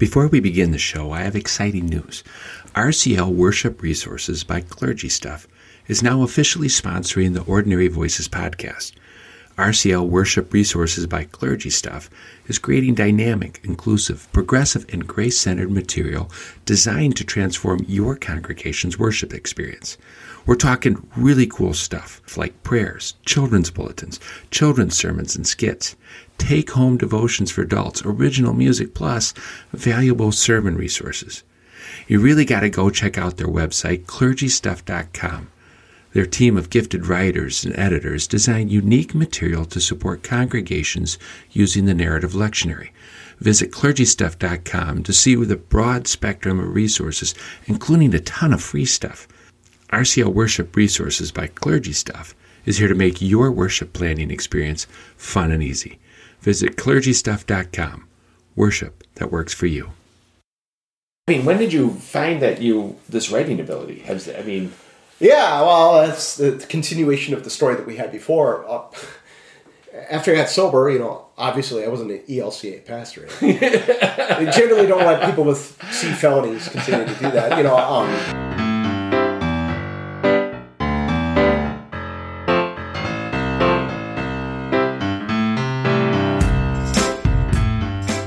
Before we begin the show, I have exciting news. RCL Worship Resources by Clergy Stuff is now officially sponsoring the Ordinary Voices podcast. RCL Worship Resources by Clergy Stuff is creating dynamic, inclusive, progressive, and grace centered material designed to transform your congregation's worship experience. We're talking really cool stuff like prayers, children's bulletins, children's sermons and skits, take home devotions for adults, original music, plus valuable sermon resources. You really got to go check out their website, clergystuff.com. Their team of gifted writers and editors design unique material to support congregations using the narrative lectionary. Visit clergystuff.com to see the broad spectrum of resources, including a ton of free stuff. RCL Worship Resources by Clergy Stuff is here to make your worship planning experience fun and easy. Visit clergystuff.com. Worship that works for you. I mean, when did you find that you this writing ability? Has I mean, Yeah, well, that's the continuation of the story that we had before. Uh, after I got sober, you know, obviously I wasn't an ELCA pastor. they generally don't let people with C felonies continue to do that. You know, um,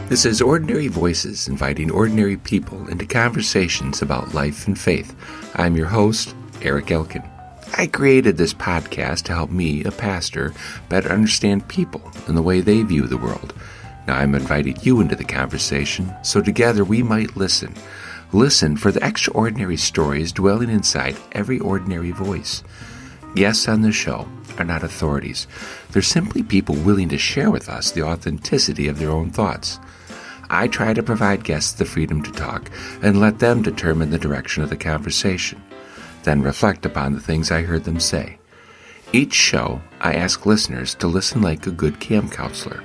This is Ordinary Voices, inviting ordinary people into conversations about life and faith. I'm your host, Eric Elkin. I created this podcast to help me, a pastor, better understand people and the way they view the world. Now I'm inviting you into the conversation so together we might listen. Listen for the extraordinary stories dwelling inside every ordinary voice. Guests on the show are not authorities. They're simply people willing to share with us the authenticity of their own thoughts. I try to provide guests the freedom to talk and let them determine the direction of the conversation, then reflect upon the things I heard them say. Each show, I ask listeners to listen like a good camp counselor.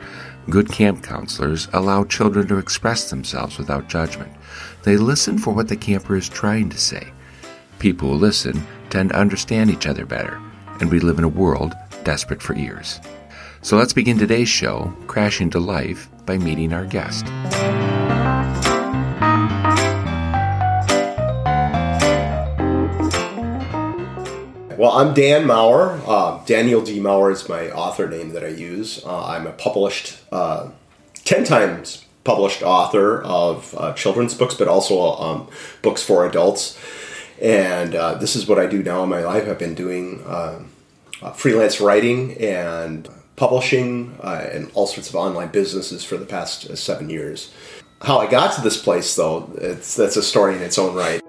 Good camp counselors allow children to express themselves without judgment. They listen for what the camper is trying to say. People who listen tend to understand each other better, and we live in a world desperate for ears. So let's begin today's show, Crashing to Life, by meeting our guest. Well, I'm Dan Maurer. Uh, Daniel D. Maurer is my author name that I use. Uh, I'm a published, uh, 10 times published author of uh, children's books, but also um, books for adults. And uh, this is what I do now in my life. I've been doing freelance writing and publishing uh, and all sorts of online businesses for the past uh, seven years. How I got to this place, though, it's, that's a story in its own right.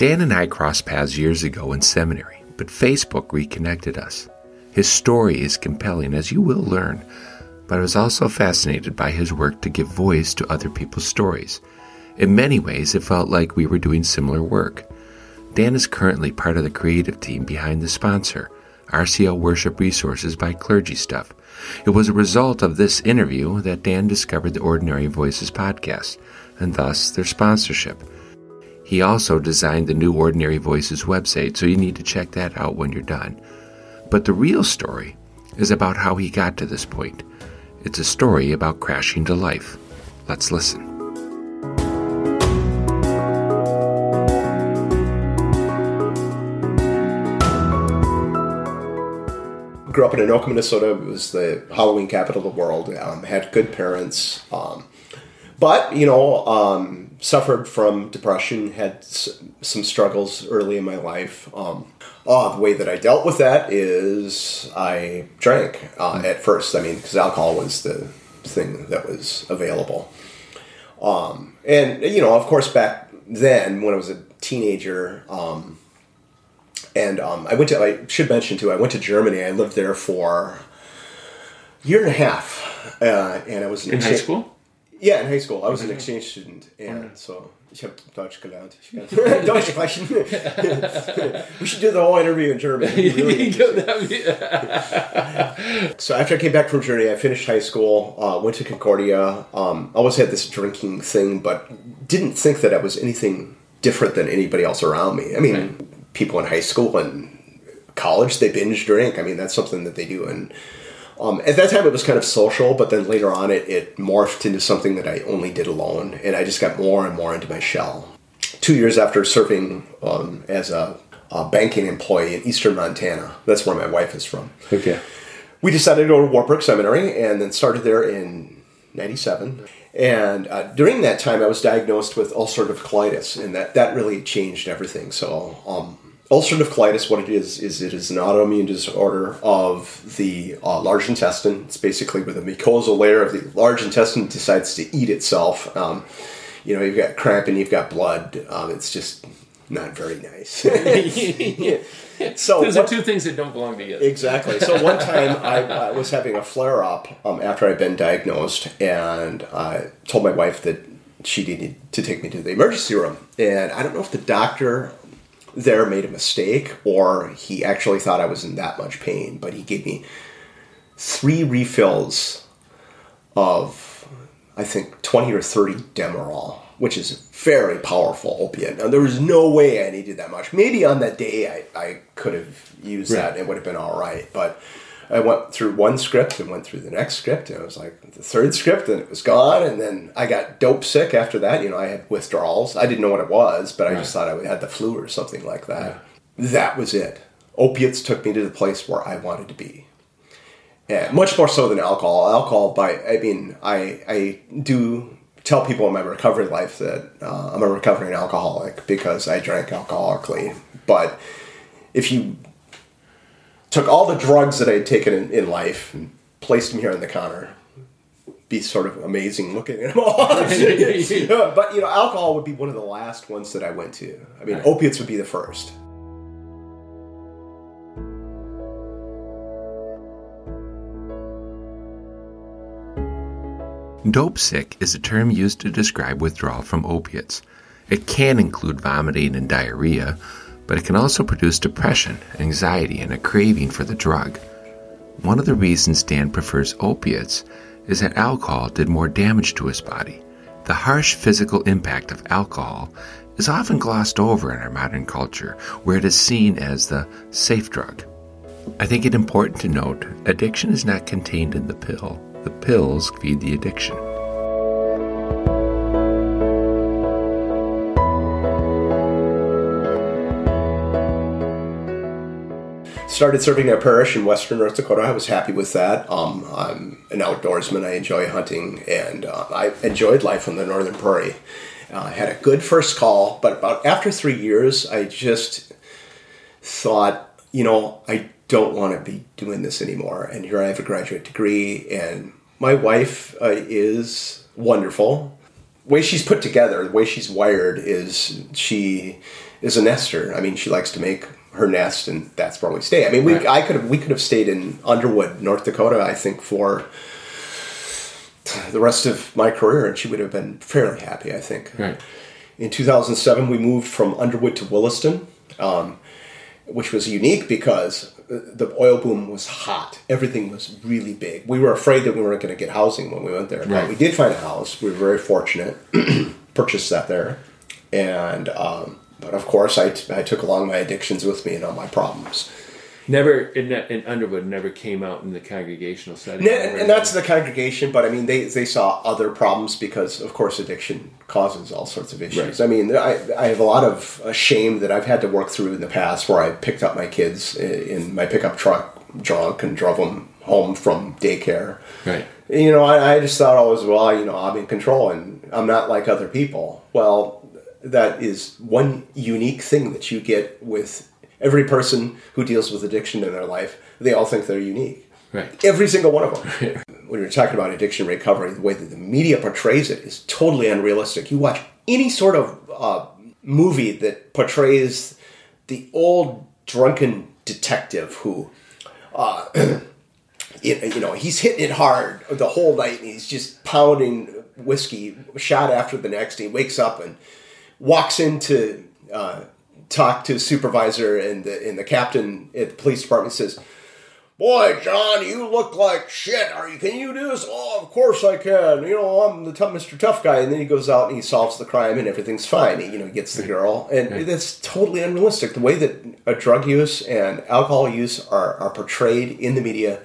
Dan and I crossed paths years ago in seminary, but Facebook reconnected us. His story is compelling, as you will learn, but I was also fascinated by his work to give voice to other people's stories. In many ways, it felt like we were doing similar work. Dan is currently part of the creative team behind the sponsor, RCL Worship Resources by Clergy Stuff. It was a result of this interview that Dan discovered the Ordinary Voices podcast, and thus their sponsorship. He also designed the new Ordinary Voices website, so you need to check that out when you're done. But the real story is about how he got to this point. It's a story about crashing to life. Let's listen. grew up in Anoka, Minnesota. It was the Halloween capital of the world. Um, had good parents, um, but you know, um, suffered from depression. Had s- some struggles early in my life. Um, oh, the way that I dealt with that is I drank uh, at first. I mean, because alcohol was the thing that was available. Um, and you know, of course, back then when I was a teenager. Um, and um, I went to. I should mention too. I went to Germany. I lived there for a year and a half, uh, and I was an in high school? Yeah, in high school. I was an exchange student, and so ich habe Deutsch gelernt. Deutsch sprechen. we should do the whole interview in German. Really. So after I came back from Germany, I finished high school, uh, went to Concordia. Um, always had this drinking thing, but didn't think that I was anything different than anybody else around me. I mean, people in high school and college they binge drink. I mean, that's something that they do. And um, at that time, it was kind of social, but then later on, it, it morphed into something that I only did alone, and I just got more and more into my shell. Two years after serving um, as a, a banking employee in eastern Montana, that's where my wife is from Okay. we decided to go to Wartburg Seminary and then started there in 97. And uh, during that time, I was diagnosed with ulcerative colitis, and that, that really changed everything. So, um, ulcerative colitis, what it is, is it is an autoimmune disorder of the uh, large intestine. It's basically where the mucosal layer of the large intestine decides to eat itself. Um, you know, you've got cramp and you've got blood. Um, it's just not very nice. so, Those are two things that don't belong together. Exactly. So one time I, I was having a flare up um, after I'd been diagnosed, and I told my wife that she needed to take me to the emergency room. And I don't know if the doctor there made a mistake or he actually thought I was in that much pain, but he gave me three refills of, I think, 20 or 30 Demerol, which is a very powerful opiate. Now, there was no way I needed that much. Maybe on that day I, I could have used that and it would have been all right. But I went through one script and went through the next script, and it was like the third script, and it was gone. And then I got dope sick after that. You know, I had withdrawals. I didn't know what it was, but I just thought I had the flu or something like that. That was it. Opiates took me to the place where I wanted to be. Yeah, much more so than alcohol. Alcohol, by I mean, I I do tell people in my recovery life that uh, I'm a recovering alcoholic because I drank alcoholically. But if you took all the drugs that I had taken in, in life and placed them here on the counter, be sort of amazing looking at them all. but you know, alcohol would be one of the last ones that I went to. I mean, Right. opiates would be the first. Dope sick is a term used to describe withdrawal from opiates. It can include vomiting and diarrhea, but it can also produce depression, anxiety, and a craving for the drug. One of the reasons Dan prefers opiates is that alcohol did more damage to his body. The harsh physical impact of alcohol is often glossed over in our modern culture, where it is seen as the safe drug. I think it important to note addiction is not contained in the pill. The pills feed the addiction. Started serving a parish in western North Dakota. I was happy with that. Um, I'm an outdoorsman. I enjoy hunting, and uh, I enjoyed life on the northern prairie. Uh, I had a good first call, but about after three years, I just thought, you know, I don't want to be doing this anymore. And here I have a graduate degree, and my wife uh, is wonderful. The way she's put together, the way she's wired, is she is a nester. I mean, she likes to make her nest, and that's where we stay. I mean, we Right. I could have we could have stayed in Underwood, North Dakota. I think for the rest of my career, and she would have been fairly happy. I think. Right. In 2007, we moved from Underwood to Williston, um, which was unique because the oil boom was hot. Everything was really big. We were afraid that we weren't going to get housing when we went there, but we did find a house. We were very fortunate, purchased that there, and um, but of course, I, I took along my addictions with me and all my problems. Never in, in Underwood never came out in the congregational setting. And, and that's the congregation, but I mean, they, they saw other problems because, of course, addiction causes all sorts of issues. Right. I mean, I, I have a lot of uh, shame that I've had to work through in the past where I picked up my kids in my pickup truck drunk and drove them home from daycare. right. You know, I, I just thought always, well, you know, I'm in control and I'm not like other people. Well, that is one unique thing that you get with every person who deals with addiction in their life. They all think they're unique. Right. Every single one of them. when you're talking about addiction recovery, the way that the media portrays it is totally unrealistic. You watch any sort of uh, movie that portrays the old drunken detective who it, you know, he's hitting it hard the whole night, and he's just pounding whiskey shot after the next. He wakes up and walks in to uh, talk to his supervisor, and the, and the captain at the police department says, Boy, John, you look like shit. Are you? Can you do this? Oh, of course I can. You know, I'm the tough, Mr. Tough Guy. And then he goes out and he solves the crime, and everything's fine. He, you know, he gets the girl, and that's totally unrealistic. The way that drug use and alcohol use are, are portrayed in the media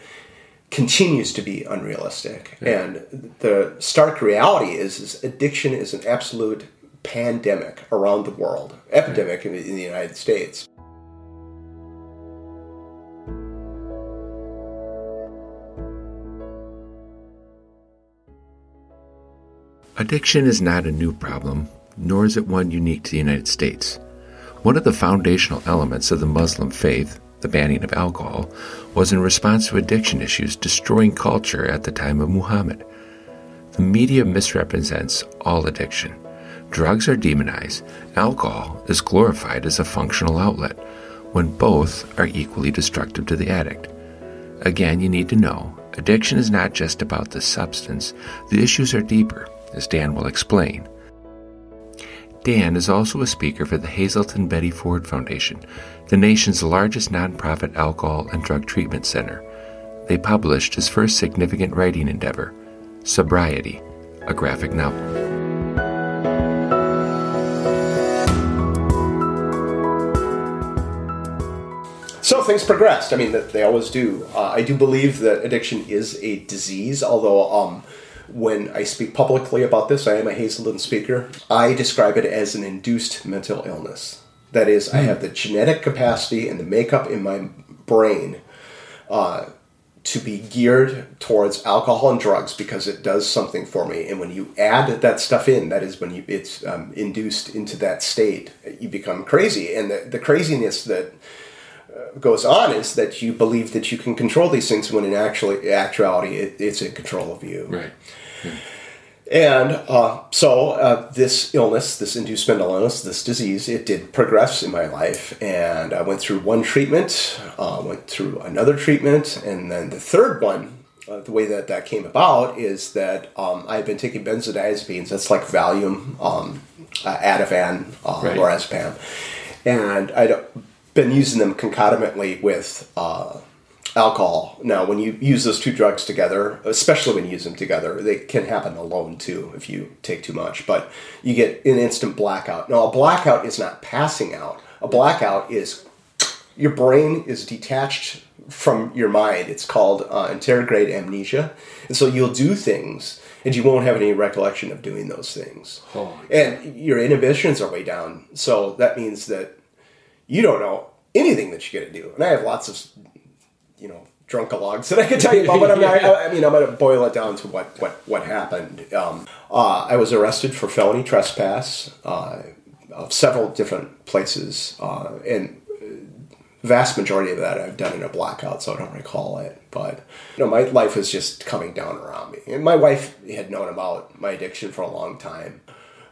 continues to be unrealistic. And the stark reality is, is addiction is an absolute pandemic around the world, epidemic in, in the United States. Addiction is not a new problem, nor is it one unique to the United States. One of the foundational elements of the Muslim faith, the banning of alcohol, was in response to addiction issues destroying culture at the time of Muhammad. The media misrepresents all addiction. Drugs are demonized, alcohol is glorified as a functional outlet, when both are equally destructive to the addict. Again, you need to know addiction is not just about the substance, the issues are deeper, as Dan will explain. Dan is also a speaker for the Hazelden Betty Ford Foundation, the nation's largest nonprofit alcohol and drug treatment center. They published his first significant writing endeavor, Sobriety, a graphic novel. So things progressed. I mean, they always do. Uh, I do believe that addiction is a disease, although um, when I speak publicly about this, I am a Hazelden speaker. I describe it as an induced mental illness. That is, I have the genetic capacity and the makeup in my brain uh, to be geared towards alcohol and drugs because it does something for me. And when you add that stuff in, that is when you, it's um, induced into that state, you become crazy. And the, the craziness that goes on is that you believe that you can control these things when in actually actuality it, it's in control of you. Right. And uh, so uh, this illness, this induced mental illness, this disease, it did progress in my life, and I went through one treatment, uh, went through another treatment, and then the third one. Uh, the way that that came about is that um, I've been taking benzodiazepines. That's like Valium, um, uh, Ativan, uh, Right. lorazepam, and I'd been using them concomitantly with uh, alcohol. Now, when you use those two drugs together, especially when you use them together, they can happen alone too if you take too much. But you get an instant blackout. Now, a blackout is not passing out. A blackout is your brain is detached from your mind. It's called uh, anterograde amnesia, and so you'll do things. And you won't have any recollection of doing those things. Oh, and your inhibitions are way down. So that means that you don't know anything that you're going to do. And I have lots of, you know, drunkalogs that I could tell you about, but I'm not, I, I mean, I'm going to boil it down to what, what, what happened. Um, uh, I was arrested for felony trespass uh, of several different places, uh, and vast majority of that I've done in a blackout, so I don't recall it. But you know, my life was just coming down around me, and my wife had known about my addiction for a long time.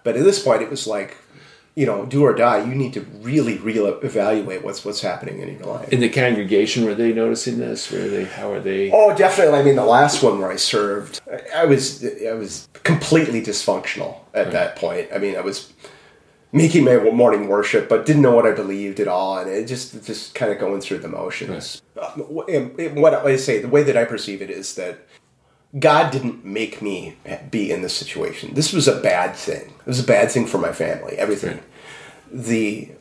But at this point, it was like, you know, do or die. You need to really, really evaluate what's what's happening in your life. In the congregation, were they noticing this? Were they? How are they? Oh, definitely. I mean, the last one where I served, I- was I was completely dysfunctional at that point. I mean, I was making my morning worship, but didn't know what I believed at all, and it just just kind of going through the motions. Uh, and- and what I say, the way that I perceive it is that God didn't make me be in this situation. This was a bad thing. It was a bad thing for my family. Everything. The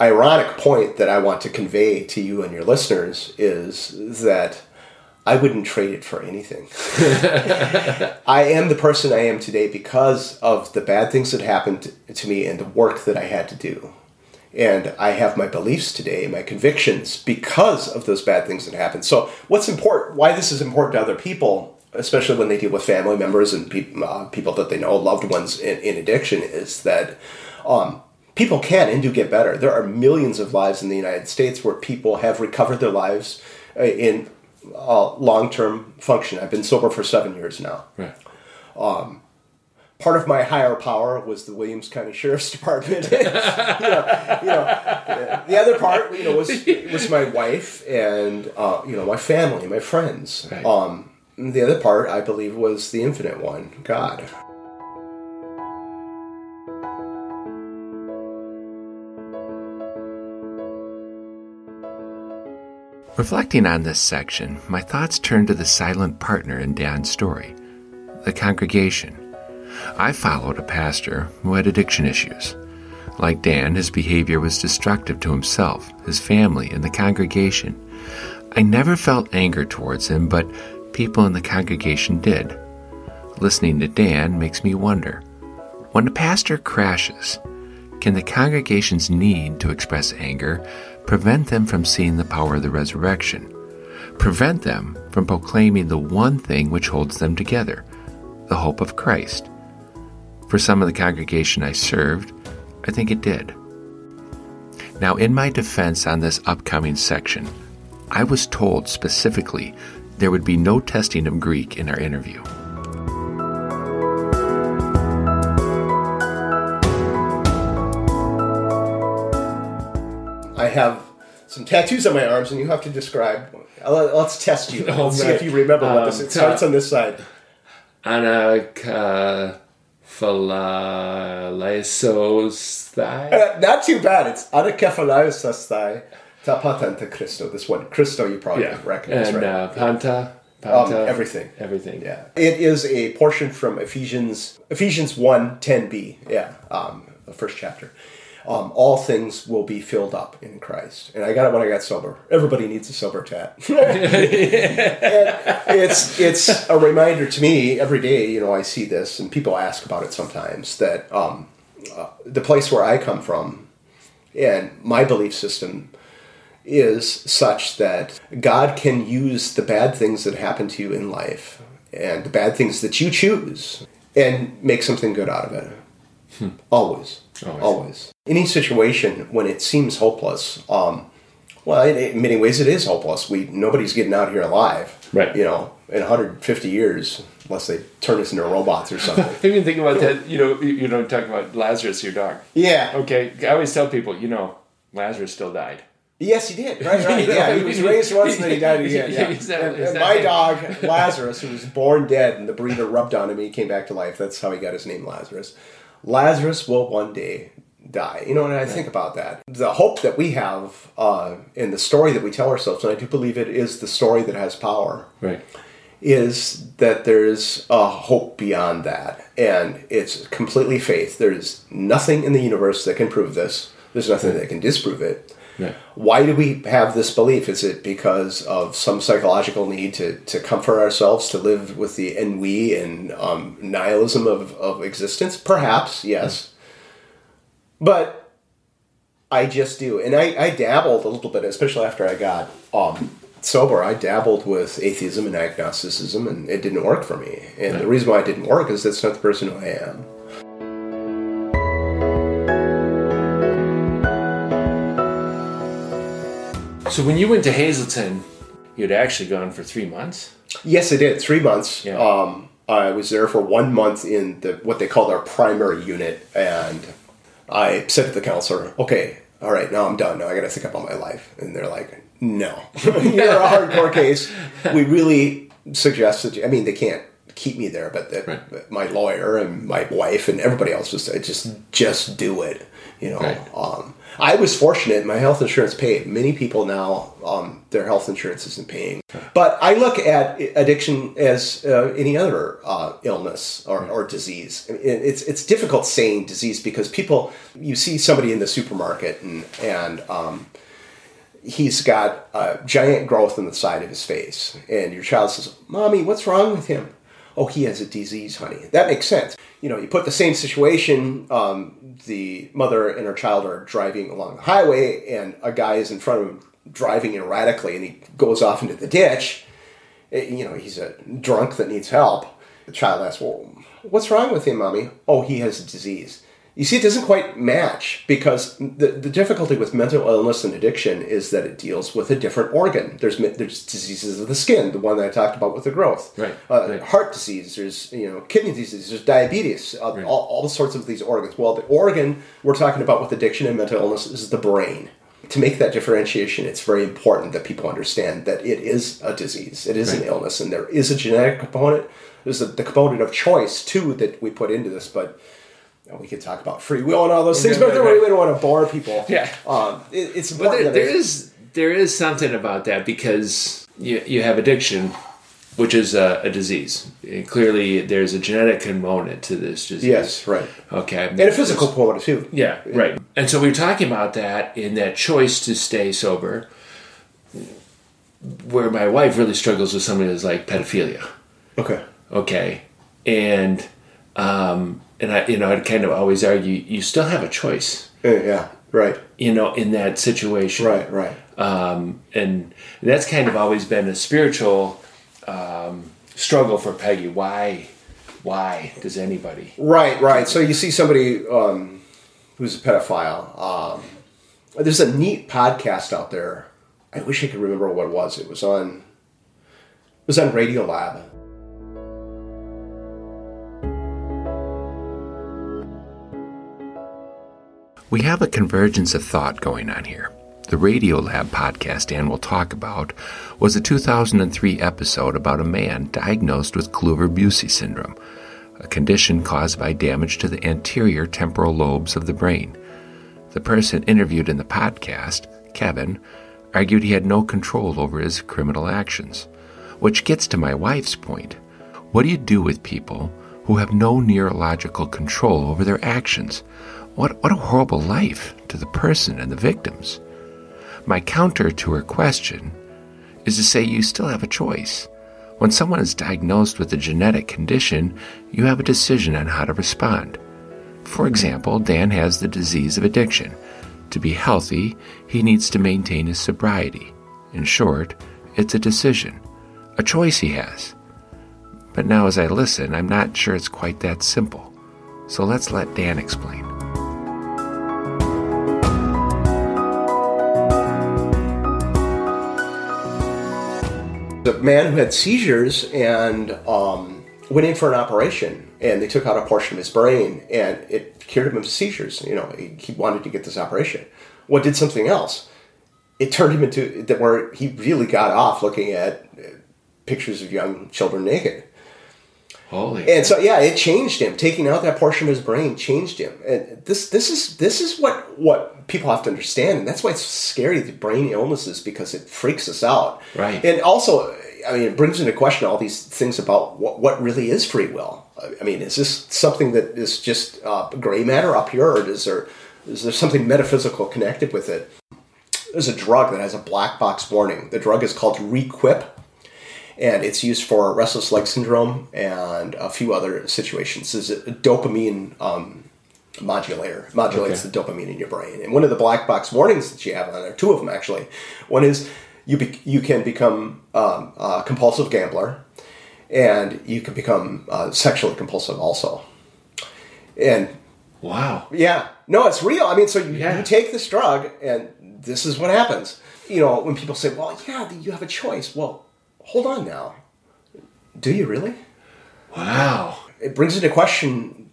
ironic point that I want to convey to you and your listeners is that I wouldn't trade it for anything. I am the person I am today because of the bad things that happened to me and the work that I had to do. And I have my beliefs today, my convictions, because of those bad things that happened. So, what's important, why this is important to other people, especially when they deal with family members and peop uh, people that they know, loved ones in, in addiction, is that um, people can and do get better. There are millions of lives in the United States where people have recovered their lives uh, in uh, long term function. I've been sober for seven years now. Right. Part of my higher power was the Williams County Sheriff's Department. you know, you know, the other part, you know, was was my wife and uh, you know my family, my friends. Right. Um, the other part, I believe, was the infinite one, God. Reflecting on this section, my thoughts turn to the silent partner in Dan's story the congregation. I followed a pastor who had addiction issues. Like Dan, his behavior was destructive to himself, his family, and the congregation. I never felt anger towards him, but people in the congregation did. Listening to Dan makes me wonder when a pastor crashes, can the congregation's need to express anger prevent them from seeing the power of the resurrection? Prevent them from proclaiming the one thing which holds them together the hope of Christ? For some of the congregation I served, I think it did. Now, in my defense on this upcoming section, I was told specifically there would be no testing of Greek in our interview. I have some tattoos on my arms, and you have to describe. uh, Let's test you. Oh, Let's see right. if you remember what this. Um, It starts on this side. Anakaphalaisos Uh, not too bad. It's anakephalausastai tapatanta Christo. This one, Christo, you probably Yeah. recognize, And right? uh, Panta. Um, Panta. everything. Everything. Yeah, it is a portion from Ephesians Ephesians 1, 10b. Yeah, um, the first chapter. Um, all things will be filled up in Christ, and I got it when I got sober. Everybody needs a sober tat. It's it's a reminder to me every day. You know, I see this, and people ask about it sometimes. That um, uh, the place where I come from, and my belief system is such that God can use the bad things that happen to you in life and the bad things that you choose and make something good out of it. Always. Always. Always. Any situation when it seems hopeless, um, well, in, in many ways it is hopeless. We nobody's getting out here alive. Right. You know, in 150 years, unless they turn us into robots or something. I even think about that. You know, you, know, talking about Lazarus, your dog. yeah. Okay, I always tell people, you know, Lazarus still died. Yes, he did. Right, right. Yeah, he was raised once and then he died again. Yeah. That- and, and my dog Lazarus, who was born dead, and the breeder rubbed on him, and he came back to life. That's how he got his name, Lazarus. Lazarus will one day die. You know, and I think about that. The hope that we have uh, in the story that we tell ourselves, and I do believe it is the story that has power Right. is that there's a hope beyond that. And it's completely faith. There's nothing in the universe that can prove this, there's nothing that can disprove it. Yeah. Why do we have this belief? Is it because of some psychological need to, to comfort ourselves, to live with the ennui and um, nihilism of, of existence? Perhaps, yes. But I just do. And I, I dabbled a little bit, especially after I got um, sober. I dabbled with atheism and agnosticism, and it didn't work for me. And the reason why it didn't work is that's not the person who I am. So when you went to Hazelden, you had actually gone for three months. Yes, I did. Three months. Yeah. Um, I was there for one month in the what they called our primary unit, and I said to the counselor, "Okay, all right, now I'm done. Now I got to think about my life." And they're like, "No, you're a hardcore case. We really suggest that. You, I mean, they can't keep me there, but, that Right. my lawyer and my wife and everybody else just said, just just do it. You know." Right. Um, I was fortunate; my health insurance paid. Many people now, um, their health insurance isn't paying. But I look at addiction as uh, any other uh, illness or, or disease. I mean, it- It's it's difficult saying disease because people you see somebody in the supermarket and and um, he's got a giant growth in the side of his face, and your child says, "Mommy, what's wrong with him?" Oh, he has a disease, honey. That makes sense. You know, you put the same situation. Um, the mother and her child are driving along the highway, and a guy is in front of him driving erratically, and he goes off into the ditch. Eh, You know, he's a drunk that needs help. The child asks, "Well, what's wrong with him, mommy?" Oh, he has a disease. You see, it doesn't quite match because the, the difficulty with mental illness and addiction is that it deals with a different organ. There's there's diseases of the skin, the one that I talked about with the growth. Right, Uh, right. Heart disease. There's you know kidney disease. There's diabetes. Uh, all, all sorts of these organs. Well, the organ we're talking about with addiction and mental illness is the brain. To make that differentiation, it's very important that people understand that it is a disease. It is an illness, and there is a genetic component. There's a, the component of choice too that we put into this, but we could talk about free will and all those things, but right, we don't want to bore people. Yeah. um, it, it's But there, there is there is something about that because you you have addiction, which is a, a disease. And clearly, there's a genetic component to this disease. Yes, right. Okay. And a physical component too. Yeah, right. And so we're talking about that in that choice to stay sober, where my wife really struggles with something that's like pedophilia. Okay. Okay, and um, and I, you know, I'd kind of always argue you still have a choice, Yeah, yeah, right, you know, in that situation, right, right. Um, and that's kind of always been a spiritual um, struggle for Peggy. Why, why does anybody? Right, right. So you see somebody um, who's a pedophile. Um, there's a neat podcast out there. I wish I could remember what it was. It was on. It was on Radiolab. We have a convergence of thought going on here. The Radiolab podcast Dan will talk about was a 2003 episode about a man diagnosed with Kluver-Bucy syndrome, a condition caused by damage to the anterior temporal lobes of the brain. The person interviewed in the podcast, Kevin, argued he had no control over his criminal actions, which gets to my wife's point. What do you do with people who have no neurological control over their actions? What, what a horrible life to the person and the victims. My counter to her question is to say you still have a choice. When someone is diagnosed with a genetic condition, you have a decision on how to respond. For example, Dan has the disease of addiction. To be healthy, he needs to maintain his sobriety. In short, it's a decision, a choice he has. But now, as I listen, I'm not sure it's quite that simple. So let's let Dan explain. The man who had seizures and um, went in for an operation, and they took out a portion of his brain, and it cured him of seizures. You know, he, he wanted to get this operation. What did something else? It turned him into that where he really got off looking at pictures of young children naked. Holy. And so yeah, it changed him. Taking out that portion of his brain changed him. And this this is this is what what people have to understand, and that's why it's scary the brain illnesses because it freaks us out. Right. And also, I mean, it brings into question all these things about what what really is free will. I mean, is this something that is just uh, gray matter up here, or is there is there something metaphysical connected with it? There's a drug that has a black box warning. The drug is called Requip and it's used for restless leg syndrome and a few other situations. It's a dopamine um, modulator, modulates Okay. the dopamine in your brain. And one of the black box warnings that you have on there, two of them actually, one is you be, you can become um, a compulsive gambler, and you can become uh, sexually compulsive also. And wow. yeah, no, it's real. I mean, so you, Yeah. you take this drug, and this is what happens. You know, when people say, "Well, yeah, you have a choice," well, hold on now. Do you really? Wow. It brings into question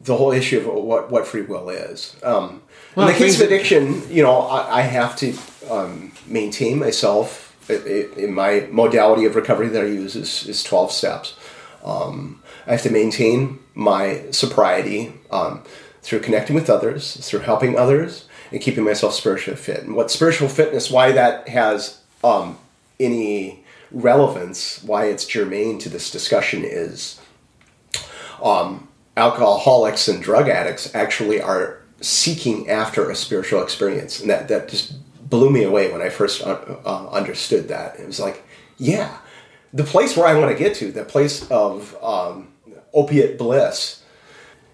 the whole issue of what what free will is. Um, Well, in the case of addiction, you know, I, I have to um, maintain myself. In my modality of recovery that I use is, is twelve steps. Um, I have to maintain my sobriety um, through connecting with others, through helping others, and keeping myself spiritually fit. And what spiritual fitness, why that has um, any relevance, why it's germane to this discussion is um, alcoholics and drug addicts actually are seeking after a spiritual experience. And that, that just blew me away when I first uh, uh, understood that. It was like, yeah, the place where I want to get to, the place of um, opiate bliss,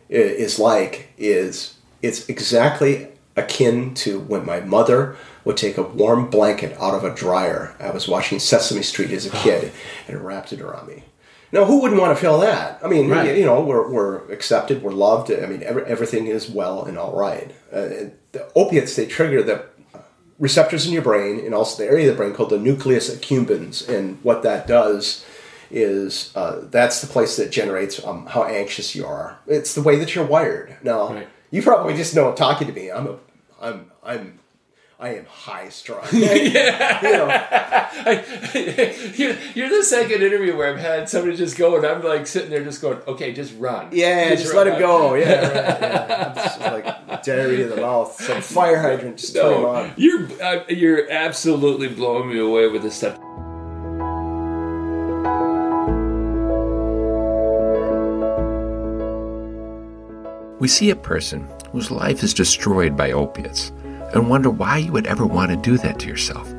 is like is it's exactly akin to when my mother would take a warm blanket out of a dryer. I was watching Sesame Street as a kid and wrapped it around me. Now, who wouldn't want to feel that? I mean, Right. you know, we're, we're accepted, we're loved. I mean, every, everything is well and all right. Uh, the opiates, they trigger the receptors in your brain and also the area of the brain called the nucleus accumbens. And what that does is uh, that's the place that generates um, how anxious you are. It's the way that you're wired. Now, Right. you probably just know talking to me. I'm a, I'm, I'm I am high strung. yeah. you know. you're, you're, the second interview where I've had somebody just go and I'm like sitting there just going, okay, just run. Yeah, just, just let him go. Yeah, right, yeah. It's like diarrhea in the mouth. Some fire hydrant, just no, turn him on. You're, uh, you're absolutely blowing me away with this stuff. We see a person whose life is destroyed by opiates and wonder why you would ever want to do that to yourself.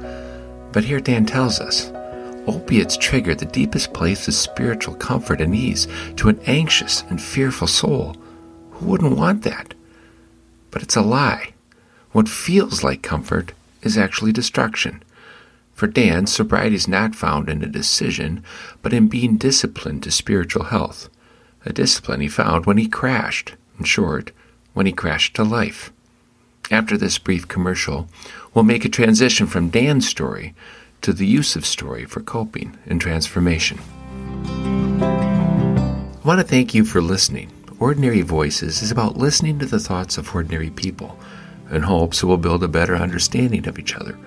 But here Dan tells us opiates trigger the deepest place of spiritual comfort and ease to an anxious and fearful soul. Who wouldn't want that? But it's a lie. What feels like comfort is actually destruction. For Dan, sobriety is not found in a decision, but in being disciplined to spiritual health. A discipline he found when he crashed, in short, when he crashed to life. After this brief commercial, we'll make a transition from Dan's story to the use of story for coping and transformation. I want to thank you for listening. Ordinary Voices is about listening to the thoughts of ordinary people in hopes it will build a better understanding of each other.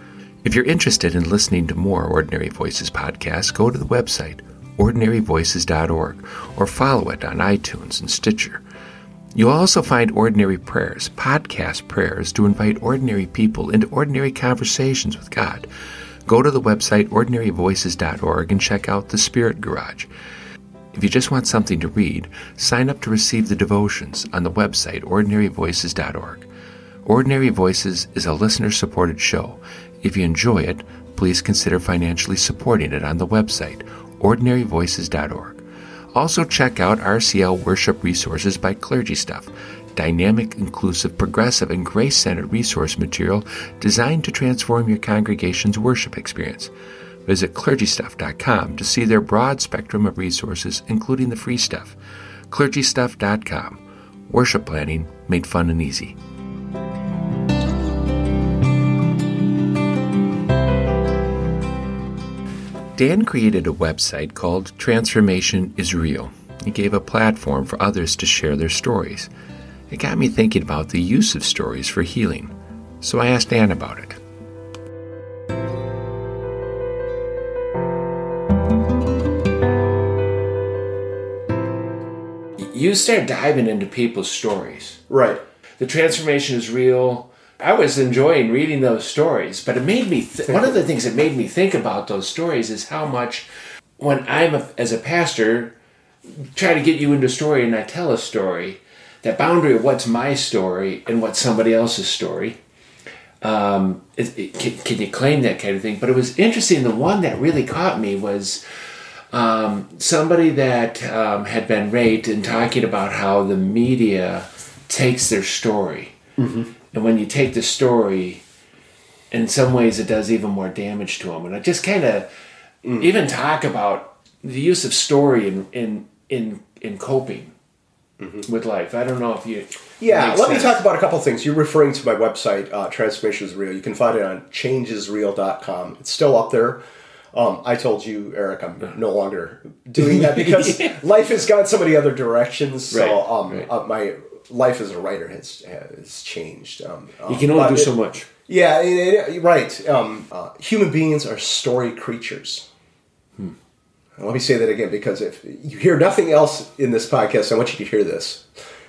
If you're interested in listening to more Ordinary Voices podcasts, go to the website ordinaryvoices.org or follow it on iTunes and Stitcher. You'll also find ordinary prayers, podcast prayers to invite ordinary people into ordinary conversations with God. Go to the website ordinaryvoices.org and check out the Spirit Garage. If you just want something to read, sign up to receive the devotions on the website ordinaryvoices.org. Ordinary Voices is a listener supported show. If you enjoy it, please consider financially supporting it on the website ordinaryvoices.org. Also, check out RCL Worship Resources by Clergy Stuff, dynamic, inclusive, progressive, and grace centered resource material designed to transform your congregation's worship experience. Visit clergystuff.com to see their broad spectrum of resources, including the free stuff. clergystuff.com. Worship planning made fun and easy. Dan created a website called Transformation is Real. He gave a platform for others to share their stories. It got me thinking about the use of stories for healing, so I asked Dan about it. You start diving into people's stories. Right. The transformation is real I was enjoying reading those stories, but it made me. Th- one of the things that made me think about those stories is how much, when I'm a, as a pastor, try to get you into a story and I tell a story, that boundary of what's my story and what's somebody else's story. Um, it, it, can, can, you claim that kind of thing? But it was interesting. The one that really caught me was um, somebody that um, had been raped and talking about how the media takes their story. Mm-hmm and when you take the story, in some ways it does even more damage to them. And I just kind of mm. even talk about the use of story in in in, in coping mm-hmm. with life. I don't know if you. Yeah, let sense. me talk about a couple things. You're referring to my website, uh, Transformation is Real. You can find it on changesreal.com. It's still up there. Um, I told you, Eric, I'm no longer doing that because life has gone so many other directions. So right, um, right. Uh, my life as a writer has has changed. Um, you can only do it, so much. Yeah, it, it, right. Um, uh, human beings are story creatures. Hmm. Let me say that again because if you hear nothing else in this podcast, I want you to hear this.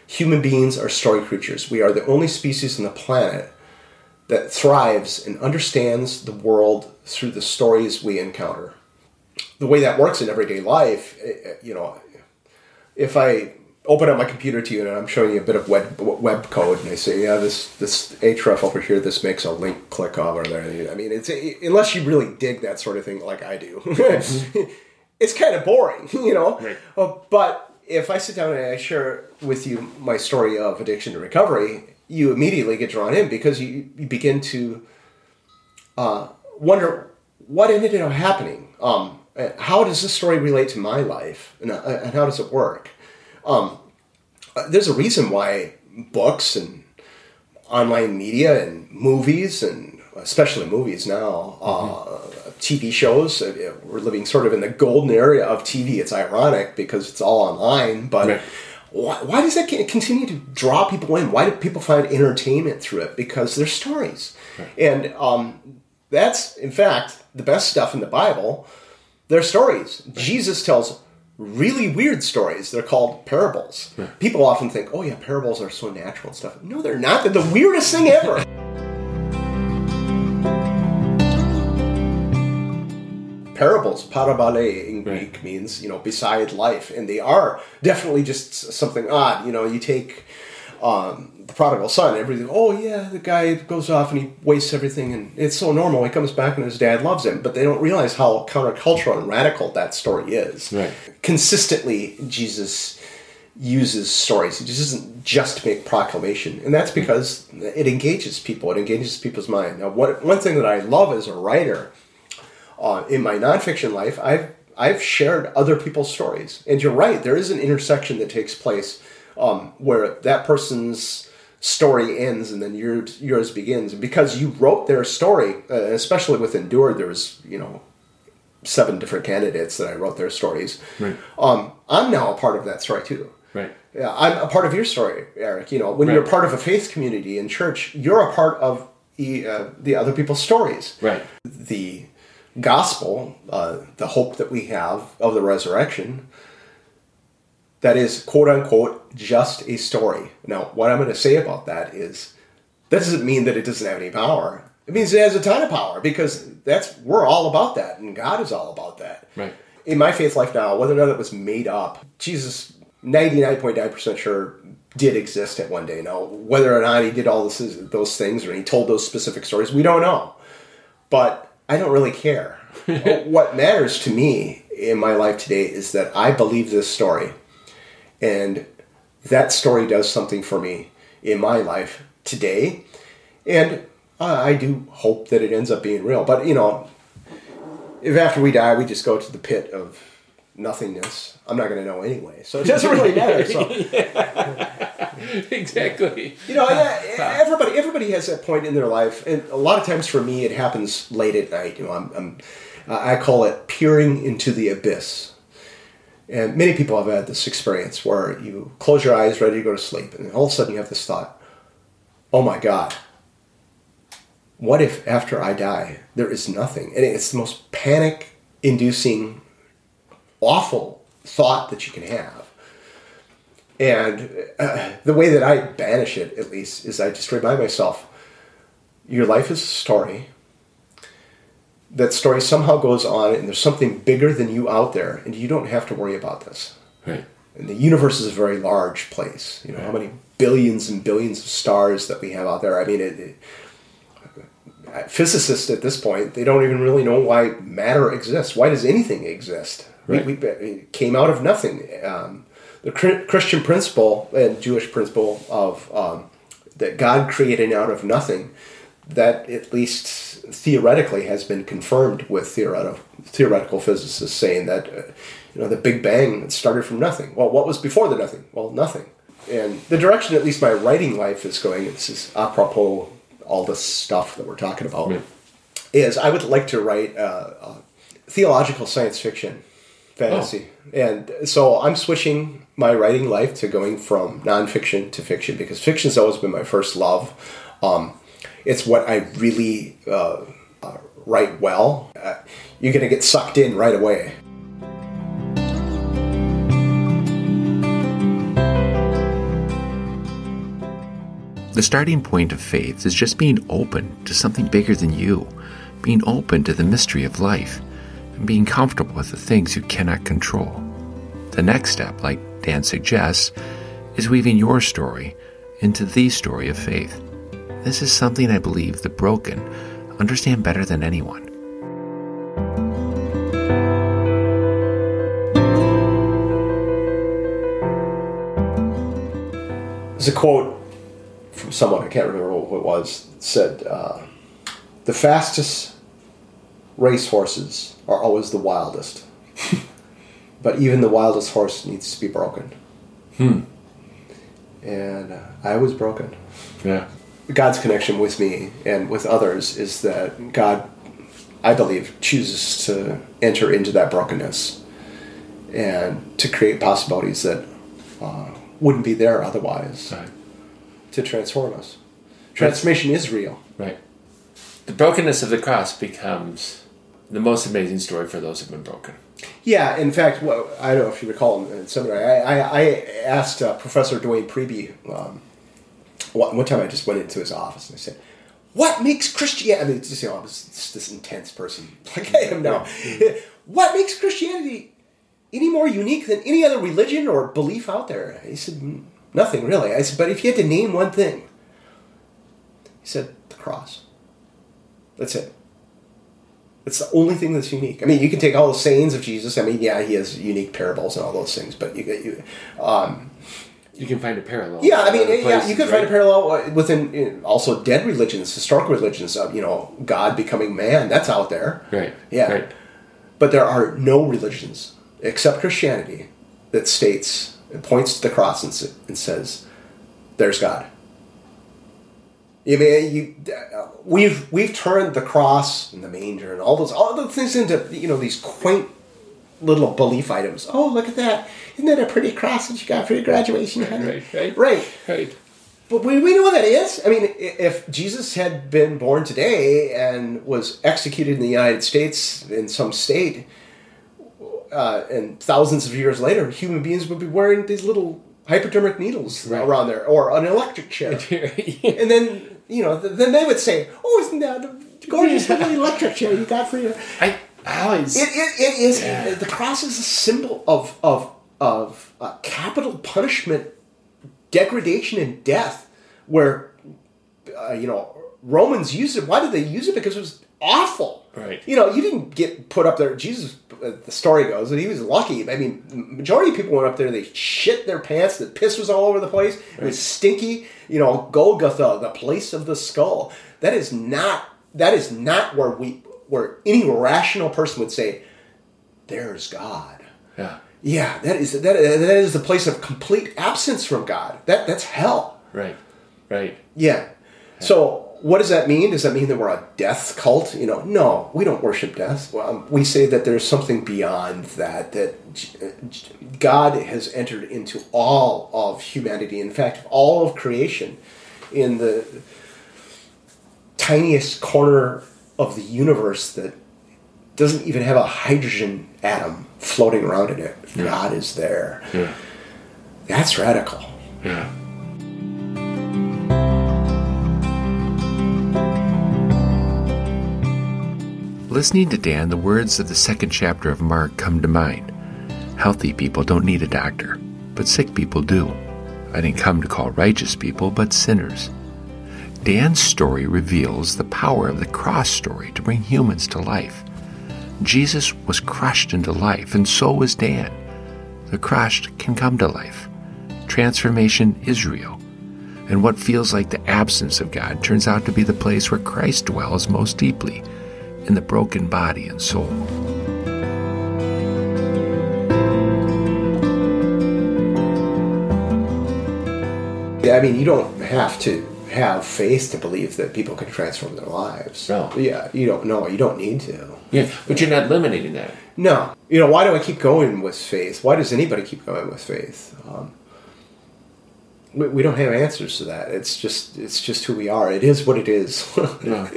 Human beings are story creatures. We are the only species on the planet that thrives and understands the world through the stories we encounter. The way that works in everyday life, eh, eh, you know, if I open up my computer to you and I'm showing you a bit of web web code and I say, yeah, this this href over here, this makes a link click over there. I mean, it's unless you really dig that sort of thing like I do, mm-hmm. it's kind of boring, you know. Right. Uh, but if I sit down and I share with you my story of addiction and recovery, you immediately get drawn in because you, you begin to uh, wonder what ended up happening. Um, how does this story relate to my life, and, uh, and how does it work? Um, uh, there's a reason why books and online media and movies and especially movies now, uh, mm-hmm. TV shows. Uh, we're living sort of in the golden area of TV. It's ironic because it's all online, but right. why, why does that continue to draw people in? Why do people find entertainment through it? Because they're stories. And um, that's, in fact, the best stuff in the Bible. They're stories. Jesus tells really weird stories. They're called parables. People often think, oh, yeah, parables are so natural and stuff. No, they're not. They're the weirdest thing ever. parables, parabole in Greek right. means, you know, beside life. And they are definitely just something odd. You know, you take um, the prodigal son, everything, oh yeah, the guy goes off and he wastes everything and it's so normal. He comes back and his dad loves him. But they don't realize how countercultural and radical that story is. Right. Consistently, Jesus uses stories. He just doesn't just make proclamation, and that's because it engages people. It engages people's mind. Now, what, one thing that I love as a writer uh, in my nonfiction life, I've I've shared other people's stories, and you're right. There is an intersection that takes place um, where that person's story ends and then yours yours begins. And because you wrote their story, uh, especially with Endured, there was you know seven different candidates that I wrote their stories. Right. Um, I'm now a part of that story too. Right. Yeah, I'm a part of your story, Eric. You know, when right. you're part of a faith community in church, you're a part of the, uh, the other people's stories. Right. The gospel, uh, the hope that we have of the resurrection, that is quote unquote just a story. Now, what I'm going to say about that is that doesn't mean that it doesn't have any power. It means it has a ton of power because that's we're all about that, and God is all about that. Right. In my faith life now, whether or not it was made up, Jesus, ninety nine point nine percent sure did exist at one day. Now, whether or not he did all this, those things or he told those specific stories, we don't know. But I don't really care. what matters to me in my life today is that I believe this story. And that story does something for me in my life today. And I do hope that it ends up being real. But, you know, if after we die we just go to the pit of nothingness, I'm not going to know anyway. So it doesn't really matter. So. exactly. You know, everybody everybody has that point in their life, and a lot of times for me, it happens late at night. You know, I'm, I'm I call it peering into the abyss. And many people have had this experience where you close your eyes, ready to go to sleep, and all of a sudden you have this thought: "Oh my God, what if after I die there is nothing?" And it's the most panic-inducing, awful thought that you can have. And uh, the way that I banish it, at least, is I just remind myself your life is a story. That story somehow goes on, and there's something bigger than you out there, and you don't have to worry about this. Right. And the universe is a very large place. You know, right. how many billions and billions of stars that we have out there. I mean, it, it, physicists at this point, they don't even really know why matter exists. Why does anything exist? Right. We, we came out of nothing. Um, the Christian principle and Jewish principle of um, that God created out of nothing, that at least theoretically has been confirmed with theoretical theoretical physicists saying that uh, you know the Big Bang started from nothing. Well, what was before the nothing? Well, nothing. And the direction at least my writing life is going, this is apropos all this stuff that we're talking about, is I would like to write uh, uh, theological science fiction fantasy. Oh. And so I'm switching my writing life to going from nonfiction to fiction because fiction's always been my first love. Um, it's what I really uh, uh, write well. Uh, you're going to get sucked in right away. The starting point of faith is just being open to something bigger than you, being open to the mystery of life and being comfortable with the things you cannot control. The next step, like Dan suggests, is weaving your story into the story of faith. This is something I believe the broken understand better than anyone. There's a quote from someone, I can't remember what it was, said, uh, The fastest racehorses are always the wildest. but even the wildest horse needs to be broken. Hmm. And uh, I was broken. Yeah. God's connection with me and with others is that God, I believe, chooses to enter into that brokenness and to create possibilities that uh, wouldn't be there otherwise Right. to transform us. Transformation is real. Right. The brokenness of the cross becomes the most amazing story for those who've been broken. Yeah, in fact, well, I don't know if you recall in, in seminary, I, I, I asked uh, Professor Duane Priebe um, one, one time I just went into his office and I said, What makes Christianity, I mean, just, you know, I was just this intense person like I am now. What makes Christianity any more unique than any other religion or belief out there? He said, "Mm, Nothing really. I said, But if you had to name one thing, he said, The cross. That's it. It's the only thing that's unique. I mean, you can take all the sayings of Jesus. I mean, yeah, he has unique parables and all those things, but you, get you um, You can find a parallel. yeah, I mean, other yeah, places, you could find a parallel within also dead religions, historical religions. Of, you know, God becoming man. That's out there. Right. Yeah. Right. But there are no religions except Christianity that states and points to the cross and, and says, "There's God." I mean, you, uh, we've we've turned the cross and the manger and all those all the things into you know these quaint little belief items. Oh, look at that! Isn't that a pretty cross that you got for your graduation? honey? Right, right. right. Right. But we, we know what that is. I mean, if Jesus had been born today and was executed in the United States in some state, uh, and thousands of years later, human beings would be wearing these little hypodermic needles Right. around there, or an electric chair. and then, you know, th- then they would say, "Oh, isn't that a gorgeous little electric chair you got for your?" I, Always. It, it, it is Yeah. the cross is a symbol of of of uh, capital punishment, degradation, and death. Where uh, you know Romans used it. Why did they use it? Because it was awful. Right. You know, you didn't get put up there. Jesus, uh, the story goes that he was lucky. I mean, majority of people went up there. They shit their pants. The piss was all over the place. It was stinky. You know, Golgotha, the place of the skull. That is not. That is not where we. Where any rational person would say, "There's God." yeah. Yeah, that is that, that is the place of complete absence from God. That that's hell. Right. Right. Yeah. So what does that mean? Does that mean that we're a death cult? You know, no, we don't worship death. Um, we say that there's something beyond that. That J- God has entered into all of humanity. In fact, all of creation, in the tiniest corner of the universe that doesn't even have a hydrogen atom floating around in it. God is there. Yeah. That's radical. Yeah. Listening to Dan, the words of the second chapter of Mark come to mind. Healthy people don't need a doctor, but sick people do. I didn't come to call righteous people, but sinners. Dan's story reveals the power of the cross story to bring humans to life. Jesus was crushed into life, and so was Dan. The crushed can come to life. Transformation is real. And what feels like the absence of God turns out to be the place where Christ dwells most deeply in the broken body and soul. I mean, you don't have to have faith to believe that people can transform their lives. No. Yeah, you don't. know. you don't need to. Yeah. But you're not eliminating that. No. You know, why do I keep going with faith? Why does anybody keep going with faith? Um, we, we don't have answers to that. It's just it's just who we are. It is what it is. Yeah.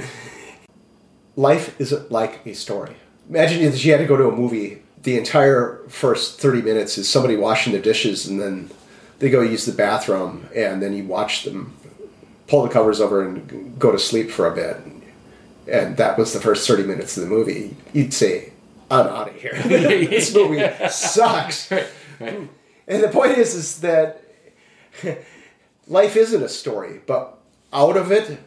Life isn't like a story. Imagine if you had to go to a movie. The entire first thirty minutes is somebody washing the dishes, and then they go use the bathroom, and then you watch them pull the covers over and go to sleep for a bit. And that was the first thirty minutes of the movie. You'd say, "I'm out of here. this movie sucks." Right. Right. And the point is, is that life isn't a story, but out of it,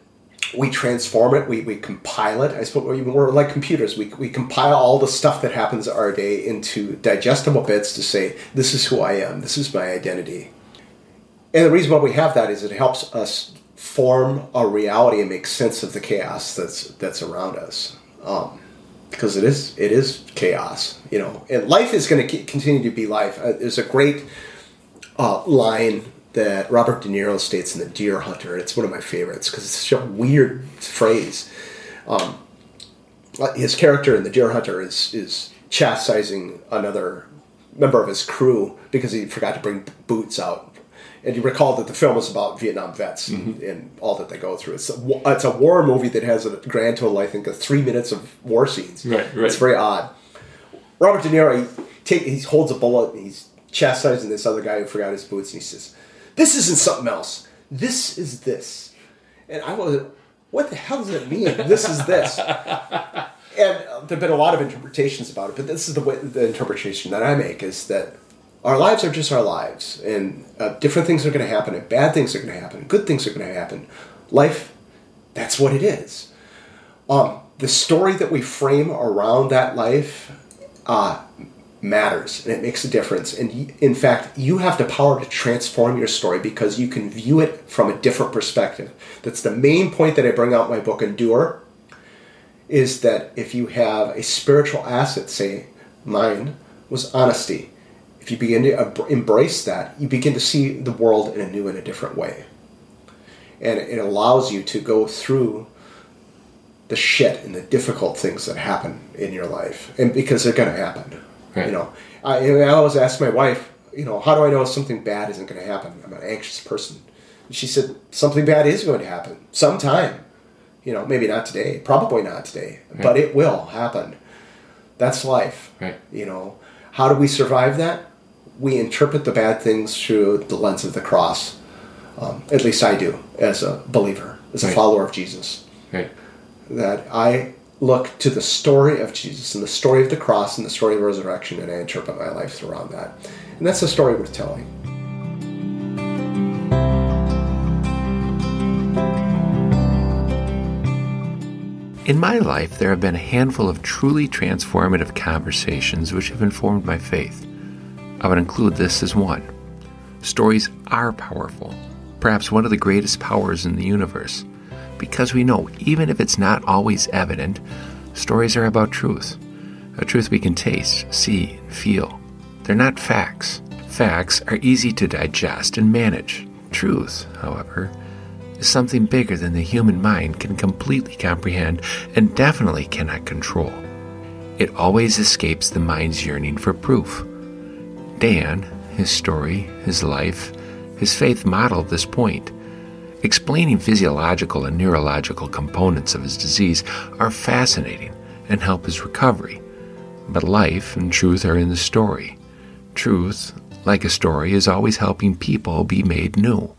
we transform it, we, we compile it. I suppose we- we're like computers. We, we compile all the stuff that happens our day into digestible bits to say, this is who I am, this is my identity. And the reason why we have that is it helps us form a reality and make sense of the chaos that's that's around us. Um, because it is it is chaos, you know. And life is going to continue to be life. Uh, there's a great uh, line that Robert De Niro states in The Deer Hunter. It's one of my favorites because it's such a weird phrase. Um, his character in The Deer Hunter is is chastising another member of his crew because he forgot to bring boots out and you recall that the film is about Vietnam vets mm-hmm. and, all that they go through. It's a, it's a war movie that has a grand total, I think, of three minutes of war scenes. Right, right. It's very odd. Robert De Niro, he, take, he holds a bullet and he's chastising this other guy who forgot his boots, and he says, "This isn't something else. This is this." And I was, what the hell does it mean? this is this. And uh, there've been a lot of interpretations about it, but this is the way the interpretation that I make is that our lives are just our lives, and uh, different things are going to happen, and bad things are going to happen, good things are going to happen. Life, that's what it is. Um, the story that we frame around that life uh, matters, and it makes a difference. And in fact, you have the power to transform your story because you can view it from a different perspective. That's the main point that I bring out in my book, Endure. Is that if you have a spiritual asset, say mine was honesty if you begin to embrace that, you begin to see the world in a new and a different way. And it allows you to go through the shit and the difficult things that happen in your life. And because they're going to happen. Right. You know, I, I always ask my wife, you know, how do I know something bad isn't going to happen? I'm an anxious person. And she said, something bad is going to happen sometime. You know, maybe not today, probably not today, right. but it will happen. That's life. Right. You know, how do we survive that? We interpret the bad things through the lens of the cross. Um, at least I do, as a believer, as a right. follower of Jesus. Right. That I look to the story of Jesus and the story of the cross and the story of resurrection, and I interpret my life around that. And that's a story worth telling. In my life, there have been a handful of truly transformative conversations which have informed my faith. I would include this as one. Stories are powerful, perhaps one of the greatest powers in the universe, because we know, even if it's not always evident, stories are about truth. A truth we can taste, see, and feel. They're not facts. Facts are easy to digest and manage. Truth, however, is something bigger than the human mind can completely comprehend and definitely cannot control. It always escapes the mind's yearning for proof. Dan, his story, his life, his faith modeled this point. Explaining physiological and neurological components of his disease are fascinating and help his recovery. But life and truth are in the story. Truth, like a story, is always helping people be made new.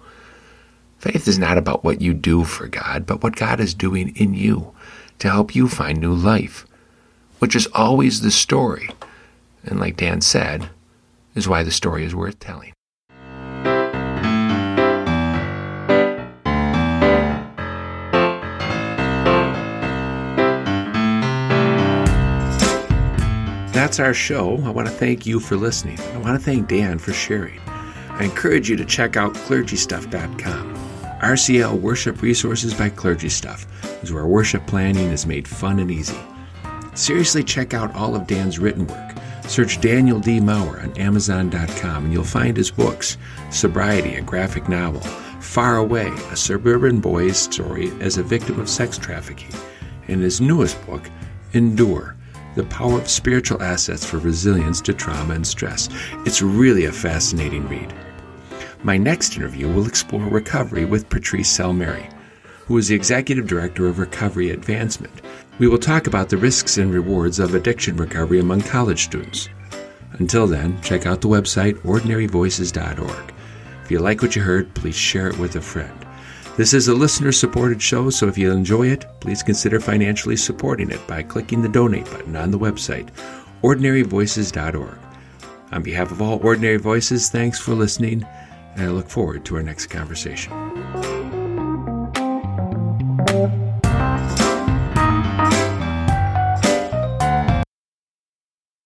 Faith is not about what you do for God, but what God is doing in you to help you find new life, which is always the story. And like Dan said, is why the story is worth telling. That's our show. I want to thank you for listening. I want to thank Dan for sharing. I encourage you to check out clergystuff.com. RCL Worship Resources by Clergy Stuff is where worship planning is made fun and easy. Seriously, check out all of Dan's written work. Search Daniel D. Maurer on Amazon.com and you'll find his books Sobriety, a graphic novel, Far Away, a suburban boy's story as a victim of sex trafficking, and his newest book, Endure The Power of Spiritual Assets for Resilience to Trauma and Stress. It's really a fascinating read. My next interview will explore recovery with Patrice Salmieri, who is the Executive Director of Recovery Advancement we will talk about the risks and rewards of addiction recovery among college students. Until then, check out the website ordinaryvoices.org. If you like what you heard, please share it with a friend. This is a listener supported show, so if you enjoy it, please consider financially supporting it by clicking the donate button on the website ordinaryvoices.org. On behalf of all Ordinary Voices, thanks for listening, and I look forward to our next conversation.